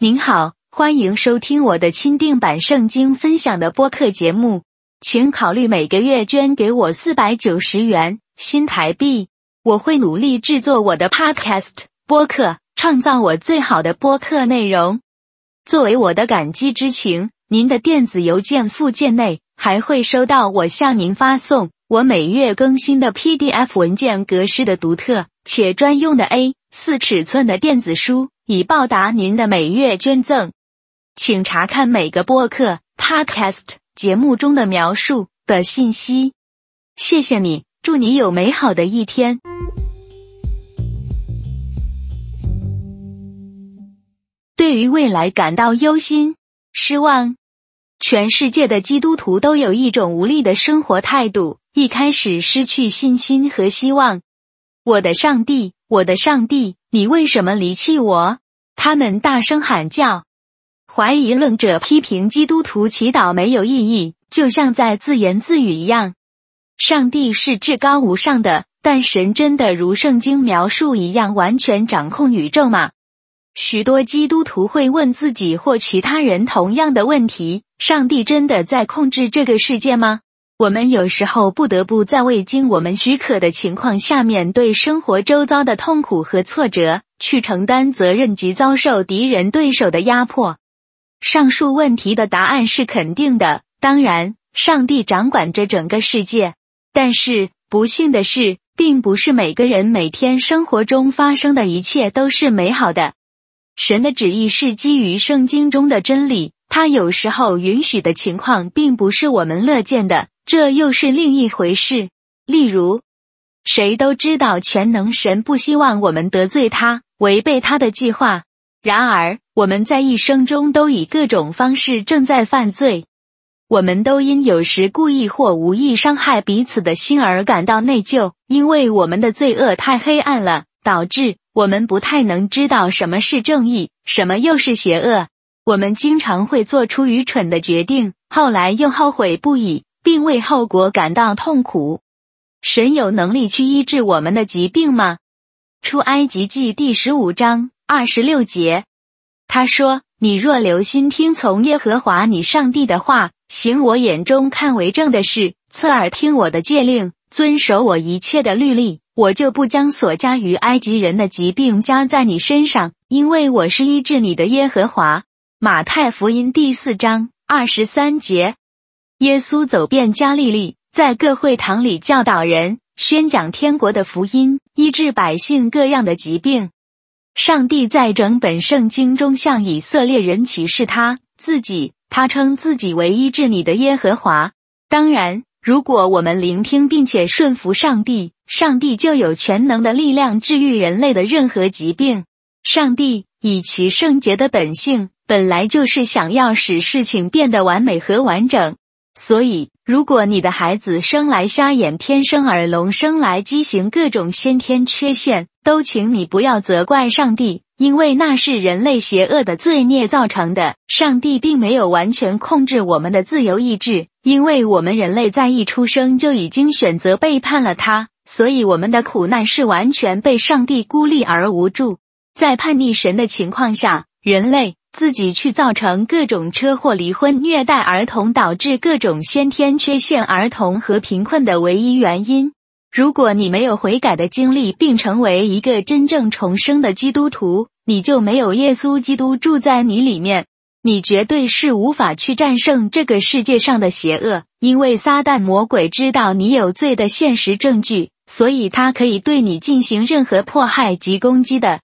您好，欢迎收听我的钦定版圣经分享的播客节目，请考虑每个月捐给我四百九十元新台币，我会努力制作我的 Podcast 播客，创造我最好的播客内容。作为我的感激之情，您的电子邮件附件内还会收到我向您发送我每月更新的 PDF 文件格式的独特且专用的 A 四尺寸的电子书。以报答您的每月捐赠，请查看每个播客 （podcast） 节目中的描述的信息。谢谢你，祝你有美好的一天。对于未来感到忧心、失望，全世界的基督徒都有一种无力的生活态度，一开始失去信心和希望。我的上帝，我的上帝，你为什么离弃我？他们大声喊叫。怀疑论者批评基督徒祈祷没有意义，就像在自言自语一样。上帝是至高无上的，但神真的如圣经描述一样完全掌控宇宙吗？许多基督徒会问自己或其他人同样的问题：上帝真的在控制这个世界吗？我们有时候不得不在未经我们许可的情况下面对生活周遭的痛苦和挫折，去承担责任及遭受敌人对手的压迫。上述问题的答案是肯定的。当然，上帝掌管着整个世界。但是不幸的是，并不是每个人每天生活中发生的一切都是美好的。神的旨意是基于圣经中的真理，他有时候允许的情况并不是我们乐见的。这又是另一回事。例如，谁都知道全能神不希望我们得罪他，违背他的计划。然而，我们在一生中都以各种方式正在犯罪。我们都因有时故意或无意伤害彼此的心而感到内疚，因为我们的罪恶太黑暗了，导致我们不太能知道什么是正义，什么又是邪恶。我们经常会做出愚蠢的决定，后来又后悔不已。并为后果感到痛苦。神有能力去医治我们的疾病吗？出埃及记第十五章二十六节，他说：“你若留心听从耶和华你上帝的话，行我眼中看为正的事，侧耳听我的诫令，遵守我一切的律例，我就不将所加于埃及人的疾病加在你身上，因为我是医治你的耶和华。”马太福音第四章二十三节。耶稣走遍加利利，在各会堂里教导人，宣讲天国的福音，医治百姓各样的疾病。上帝在整本圣经中向以色列人启示他自己，他称自己为医治你的耶和华。当然，如果我们聆听并且顺服上帝，上帝就有全能的力量治愈人类的任何疾病。上帝以其圣洁的本性，本来就是想要使事情变得完美和完整。所以，如果你的孩子生来瞎眼、天生耳聋、生来畸形，各种先天缺陷，都请你不要责怪上帝，因为那是人类邪恶的罪孽造成的。上帝并没有完全控制我们的自由意志，因为我们人类在一出生就已经选择背叛了他，所以我们的苦难是完全被上帝孤立而无助。在叛逆神的情况下，人类。自己去造成各种车祸、离婚、虐待儿童，导致各种先天缺陷儿童和贫困的唯一原因。如果你没有悔改的经历，并成为一个真正重生的基督徒，你就没有耶稣基督住在你里面，你绝对是无法去战胜这个世界上的邪恶，因为撒旦魔鬼知道你有罪的现实证据，所以他可以对你进行任何迫害及攻击的。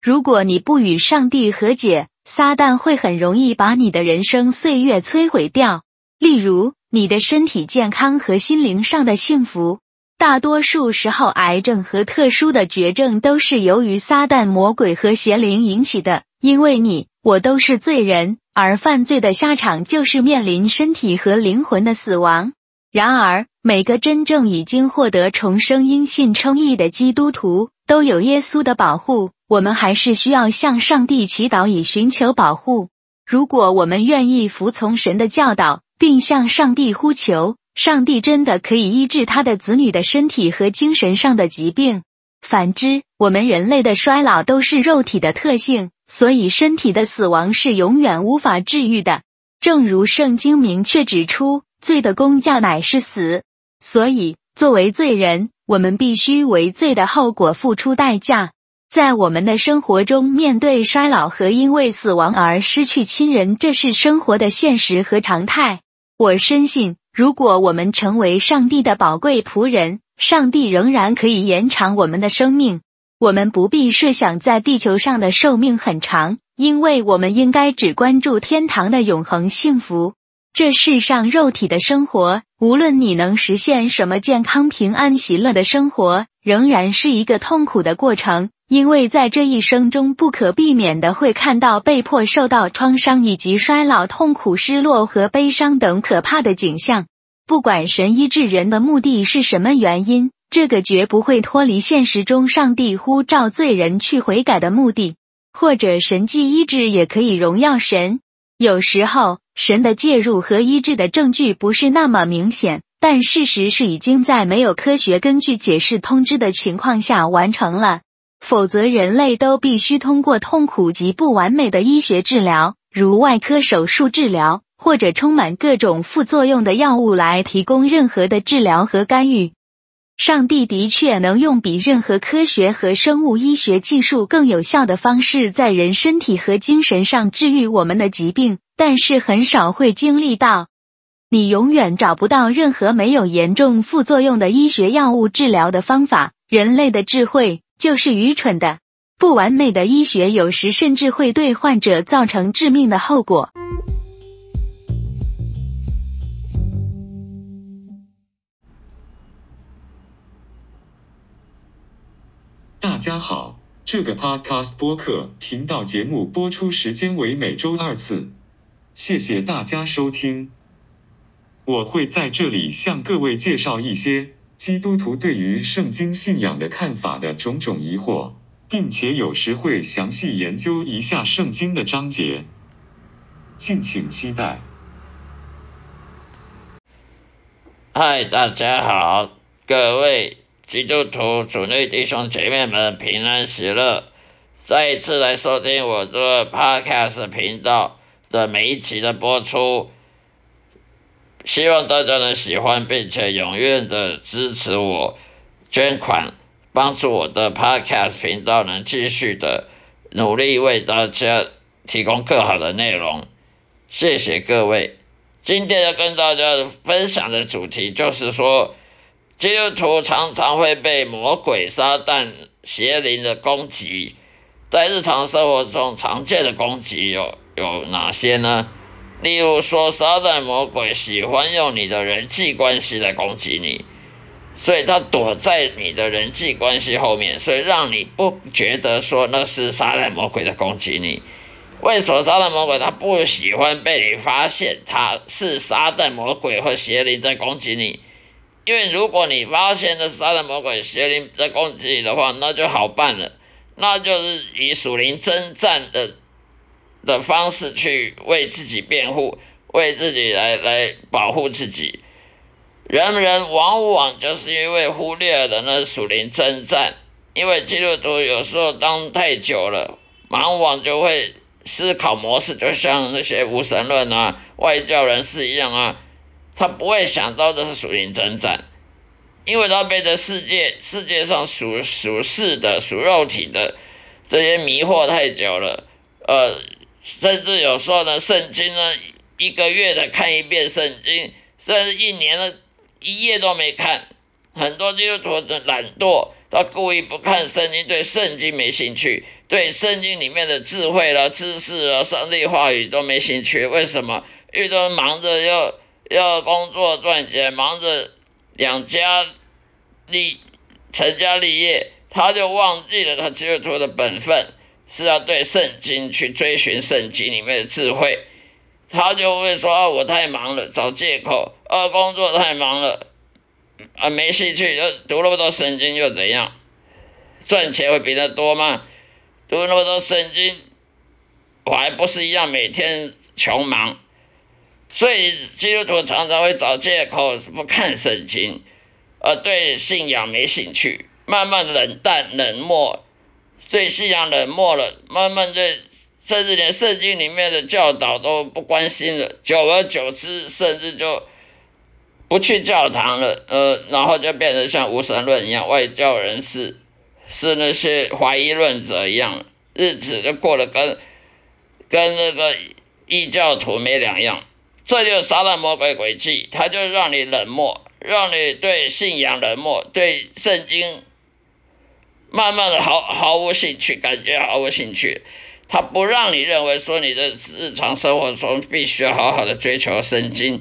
如果你不与上帝和解，撒旦会很容易把你的人生岁月摧毁掉，例如你的身体健康和心灵上的幸福。大多数时候，癌症和特殊的绝症都是由于撒旦魔鬼和邪灵引起的。因为你我都是罪人，而犯罪的下场就是面临身体和灵魂的死亡。然而，每个真正已经获得重生、因信称义的基督徒都有耶稣的保护。我们还是需要向上帝祈祷以寻求保护。如果我们愿意服从神的教导，并向上帝呼求，上帝真的可以医治他的子女的身体和精神上的疾病。反之，我们人类的衰老都是肉体的特性，所以身体的死亡是永远无法治愈的。正如圣经明确指出，罪的工价乃是死。所以，作为罪人，我们必须为罪的后果付出代价。在我们的生活中，面对衰老和因为死亡而失去亲人，这是生活的现实和常态。我深信，如果我们成为上帝的宝贵仆人，上帝仍然可以延长我们的生命。我们不必设想在地球上的寿命很长，因为我们应该只关注天堂的永恒幸福。这世上肉体的生活，无论你能实现什么健康、平安、喜乐的生活，仍然是一个痛苦的过程。因为在这一生中，不可避免的会看到被迫受到创伤以及衰老、痛苦、失落和悲伤等可怕的景象。不管神医治人的目的是什么原因，这个绝不会脱离现实中上帝呼召罪人去悔改的目的。或者神迹医治也可以荣耀神。有时候，神的介入和医治的证据不是那么明显，但事实是已经在没有科学根据解释通知的情况下完成了。否则，人类都必须通过痛苦及不完美的医学治疗，如外科手术治疗，或者充满各种副作用的药物来提供任何的治疗和干预。上帝的确能用比任何科学和生物医学技术更有效的方式，在人身体和精神上治愈我们的疾病，但是很少会经历到。你永远找不到任何没有严重副作用的医学药物治疗的方法。人类的智慧。就是愚蠢的、不完美的医学，有时甚至会对患者造成致命的后果。大家好，这个 Podcast 播客频道节目播出时间为每周二次，谢谢大家收听。我会在这里向各位介绍一些。基督徒对于圣经信仰的看法的种种疑惑，并且有时会详细研究一下圣经的章节，敬请期待。嗨，大家好，各位基督徒主内弟兄姐妹们平安喜乐！再一次来收听我这 Podcast 频道的每一期的播出。希望大家能喜欢，并且踊跃的支持我，捐款帮助我的 Podcast 频道能继续的努力为大家提供更好的内容。谢谢各位。今天要跟大家分享的主题就是说，基督徒常常会被魔鬼、撒旦、邪灵的攻击。在日常生活中常见的攻击有有哪些呢？例如说，撒旦魔鬼喜欢用你的人际关系来攻击你，所以他躲在你的人际关系后面，所以让你不觉得说那是撒旦魔鬼在攻击你。为什么撒旦魔鬼他不喜欢被你发现他是撒旦魔鬼或邪灵在攻击你？因为如果你发现的撒旦魔鬼邪灵在攻击你的话，那就好办了，那就是与属灵征战的。的方式去为自己辩护，为自己来来保护自己。人人往往就是因为忽略了那属灵征战，因为基督徒有时候当太久了，往往就会思考模式，就像那些无神论啊、外教人士一样啊，他不会想到这是属灵征战，因为他被这世界世界上属属世的、属肉体的这些迷惑太久了，呃。甚至有时候呢，圣经呢，一个月的看一遍圣经，甚至一年的一页都没看。很多基督徒的懒惰，他故意不看圣经，对圣经没兴趣，对圣经里面的智慧啦、知识啊、上帝话语都没兴趣。为什么？因为都忙着要要工作赚钱，忙着养家立成家立业，他就忘记了他基督徒的本分。是要对圣经去追寻圣经里面的智慧，他就会说：“哦，我太忙了，找借口；哦，工作太忙了，啊，没兴趣。就读那么多圣经又怎样？赚钱会比他多吗？读那么多圣经，我还不是一样每天穷忙？所以基督徒常常会找借口不看圣经，而对信仰没兴趣，慢慢冷淡冷漠，对信仰冷漠了，慢慢对甚至连圣经里面的教导都不关心了，久而久之，甚至就不去教堂了，呃，然后就变得像无神论一样，外教人士是那些怀疑论者一样，日子就过得跟跟那个异教徒没两样。这就是撒旦魔鬼诡计，他就让你冷漠，让你对信仰冷漠，对圣经慢慢的毫毫无兴趣，感觉毫无兴趣。他不让你认为说你的日常生活中必须要好好的追求圣经，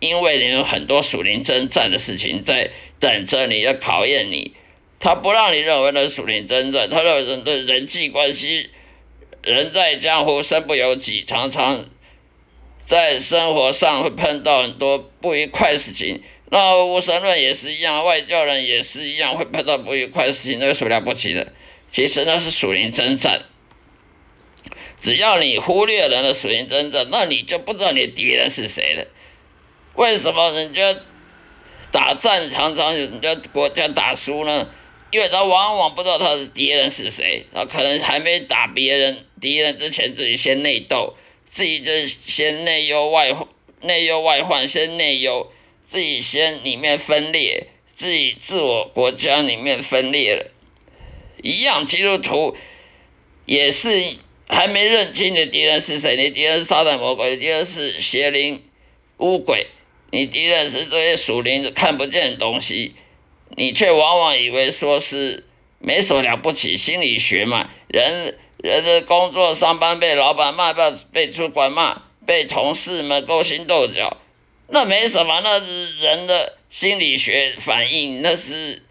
因为你有很多属灵征战的事情在等着你，要考验你。他不让你认为那属灵征战，他认为人的人际关系，人在江湖身不由己，常常在生活上会碰到很多不愉快的事情。那无神论也是一样，外教人也是一样，会碰到不愉快的事情，那有什么了不起的？其实那是属灵征战。只要你忽略人的属灵真正，那你就不知道你的敌人是谁了。为什么人家打战常常人家国家打输呢？因为他往往不知道他的敌人是谁，他可能还没打别人敌人之前，自己先内斗，自己就先内忧外内忧外患，先内忧，自己先里面分裂，自己自我国家里面分裂了。一样，基督徒也是。还没认清你的敌人是谁？你敌人是撒旦魔鬼，你敌人是邪灵、巫鬼，你敌人是这些属灵看不见的东西，你却往往以为说是没什么了不起。心理学嘛，人人的工作上班被老板骂，被被主管骂，被同事们勾心斗角，那没什么，那是人的心理学反应，那是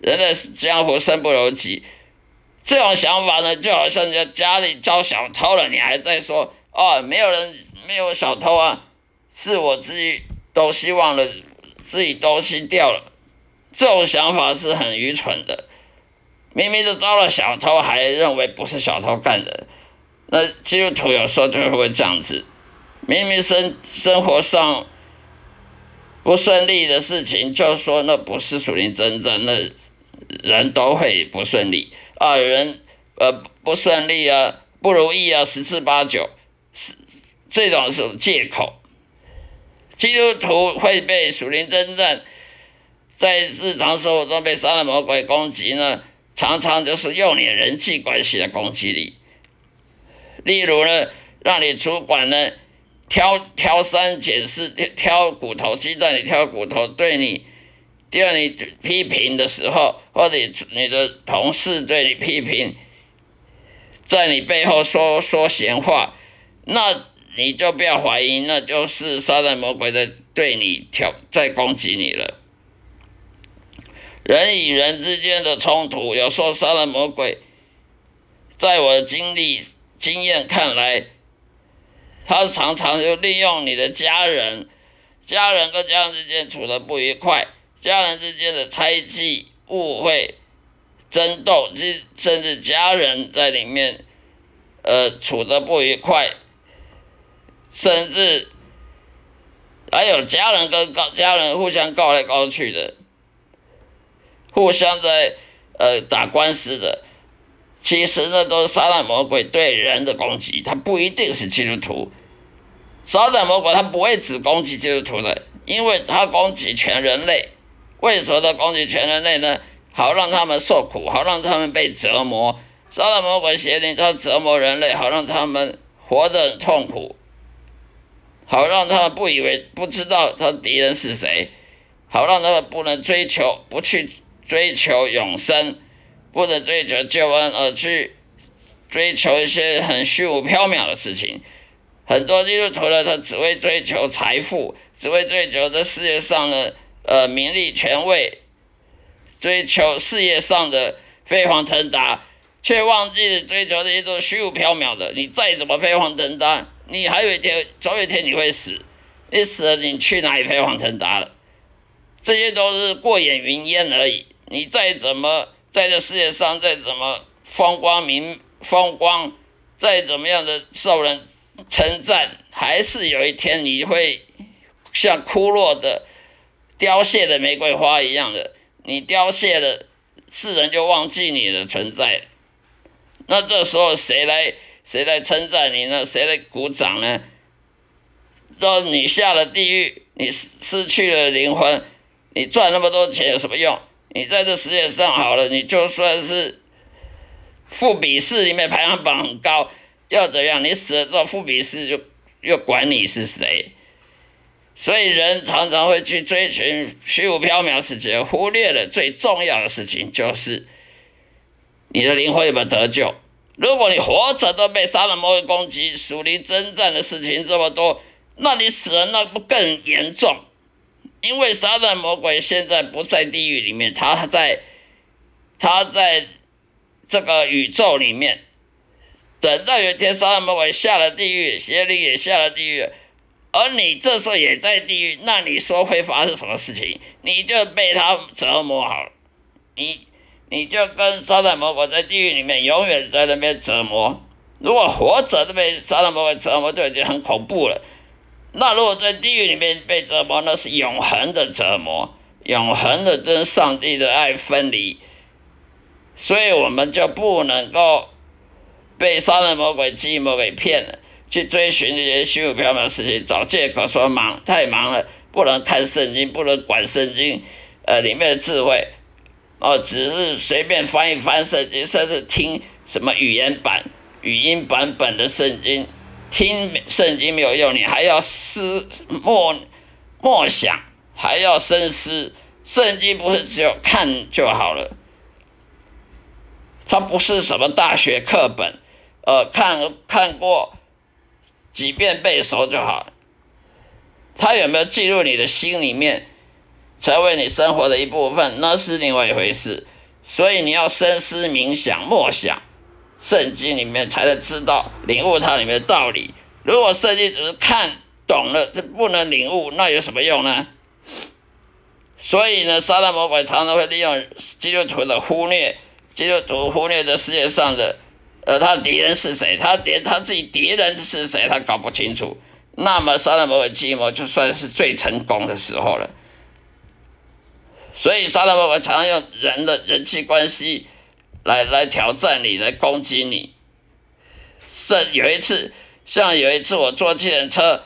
人的江湖身不由己。这种想法呢，就好像在家里遭小偷了，你还在说哦，没有人没有小偷啊，是我自己都希望了，自己东西掉了，这种想法是很愚蠢的。明明就遭了小偷，还认为不是小偷干的，那基督徒有时候就会这样子，明明生生活上不顺利的事情，就说那不是属灵真正，那人都会不顺利。啊，人呃不顺利啊，不如意啊，十之八九是这种是借口。基督徒会被属灵征战，在日常生活中被杀人魔鬼攻击呢，常常就是用你人际关系的攻击你。例如呢，让你主管呢挑挑三拣四，挑挑骨头鸡蛋里挑骨头，对你。第二，你批评的时候，或者你的同事对你批评，在你背后说说闲话，那你就不要怀疑，那就是杀人魔鬼在对你挑，在攻击你了。人与人之间的冲突，有时候杀人魔鬼，在我的经历经验看来，他常常就利用你的家人，家人跟家人之间处的不愉快。家人之间的猜忌、误会、争斗，甚甚至家人在里面，呃，处的不愉快，甚至还有家人跟告家人互相告来告去的，互相在呃打官司的，其实呢都是撒旦魔鬼对人的攻击，他不一定是基督徒。撒旦魔鬼他不会只攻击基督徒的，因为他攻击全人类。为什么他攻击全人类呢？好让他们受苦，好让他们被折磨。撒旦魔鬼邪灵他折磨人类，好让他们活得痛苦，好让他们不以为不知道他敌人是谁，好让他们不能追求，不去追求永生，不能追求救恩，而去追求一些很虚无缥缈的事情。很多基督徒呢，他只会追求财富，只会追求这世界上的。呃，名利权位，追求事业上的飞黄腾达，却忘记了追求这些都虚无缥缈的。你再怎么飞黄腾达，你还有一天，总有一天你会死。你死了，你去哪里飞黄腾达了？这些都是过眼云烟而已。你再怎么在这世界上，再怎么风光明风光，再怎么样的受人称赞，还是有一天你会像枯落的、凋谢的玫瑰花一样的，你凋谢了，世人就忘记你的存在。那这时候谁来谁来称赞你呢？谁来鼓掌呢？到你下了地狱，你失去了灵魂，你赚那么多钱有什么用？你在这世界上好了，你就算是富比士里面排行榜很高，要怎样？你死了之后，富比士就又管你是谁。所以人常常会去追寻虚无缥缈事情，忽略了最重要的事情，就是你的灵魂有没有得救。如果你活着都被杀人魔鬼攻击，属灵征战的事情这么多，那你死了那不更严重？因为撒旦魔鬼现在不在地狱里面，他在他在这个宇宙里面。等到有一天撒旦魔鬼下了地狱，邪灵也下了地狱，而你这时候也在地狱，那你说会发生什么事情？你就被他折磨好了，你你就跟撒旦魔鬼在地狱里面永远在那边折磨。如果活着都被撒旦魔鬼折磨，就已经很恐怖了。那如果在地狱里面被折磨，那是永恒的折磨，永恒的跟上帝的爱分离，所以我们就不能够被杀人魔鬼计谋给骗了，去追寻这些虚无缥缈的事情，找借口说忙太忙了，不能看圣经，不能管圣经，呃，里面的智慧，哦，只是随便翻一翻圣经，甚至听什么语言版、语音版本的圣经。听圣经没有用，你还要思默默想，还要深思。圣经不是只有看就好了，它不是什么大学课本，呃，看看过几遍背熟就好他。有没有进入你的心里面，成为你生活的一部分，那是另外一回事。所以你要深思冥想，默想。圣经里面才能知道领悟它里面的道理。如果圣经只是看懂了，这不能领悟，那有什么用呢？所以呢，撒旦魔鬼常常会利用基督徒的忽略，基督徒忽略这世界上的，呃，他敌人是谁？他连他自己敌人是谁，他搞不清楚。那么撒旦魔鬼计谋就算是最成功的时候了。所以撒旦魔鬼常常用人的人际关系。来来挑战你，来攻击你。是有一次，像有一次我坐计程车，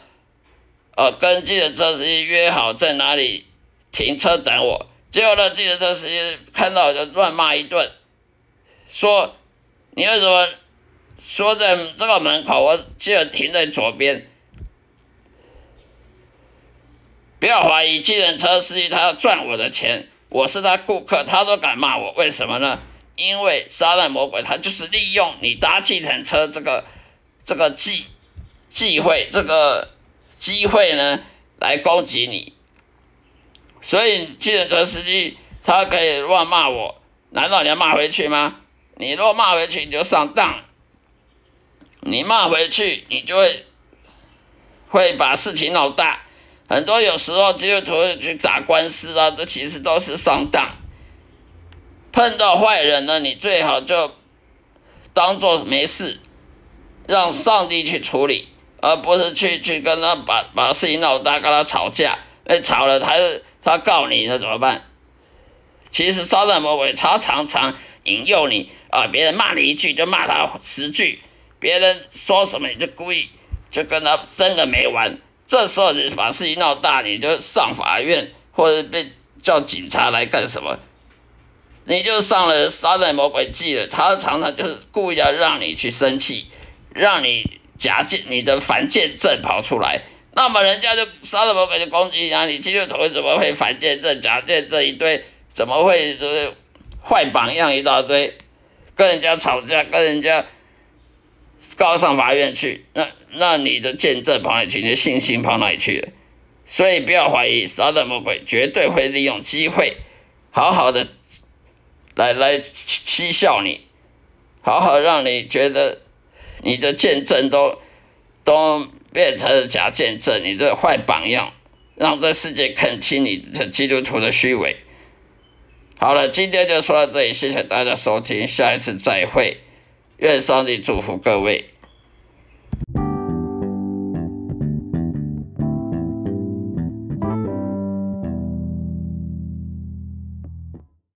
呃，跟计程车司机约好在哪里停车等我，结果呢，计程车司机看到我就乱骂一顿，说你为什么说在这个门口，我记得停在左边。不要怀疑计程车司机，他要赚我的钱，我是他顾客，他都敢骂我，为什么呢？因为杀人魔鬼他就是利用你搭计程车这个这个机机会这个机会呢来攻击你，所以计程车司机他可以乱骂我，难道你要骂回去吗？你若骂回去你就上当，你骂回去你就会会把事情闹大，很多有时候基督徒去打官司啊，这其实都是上当。碰到坏人呢，你最好就当做没事，让上帝去处理，而不是去去跟他把把事情闹大，跟他吵架。那吵了，他他告你，那怎么办？其实撒旦魔鬼他常常引诱你啊，别人骂你一句就骂他十句，别人说什么你就故意就跟他争个没完。这时候你把事情闹大，你就上法院或者被叫警察来干什么？你就上了杀人魔鬼计了，他常常就是故意要让你去生气，让你假借你的反见证跑出来，那么人家就杀人魔鬼就攻击你，你基督徒怎么会反见证、假见证一堆？怎么会就是坏榜样一大堆？跟人家吵架，跟人家告上法院去，那那你的见证跑哪里去？你的信心跑哪里去了？所以不要怀疑撒旦魔鬼绝对会利用机会，好好的。来来欺笑你，好好让你觉得你的见证都都变成了假见证，你这坏榜样，让这世界看清你这基督徒的虚伪。好了，今天就说到这里，谢谢大家收听，下一次再会，愿上帝祝福各位。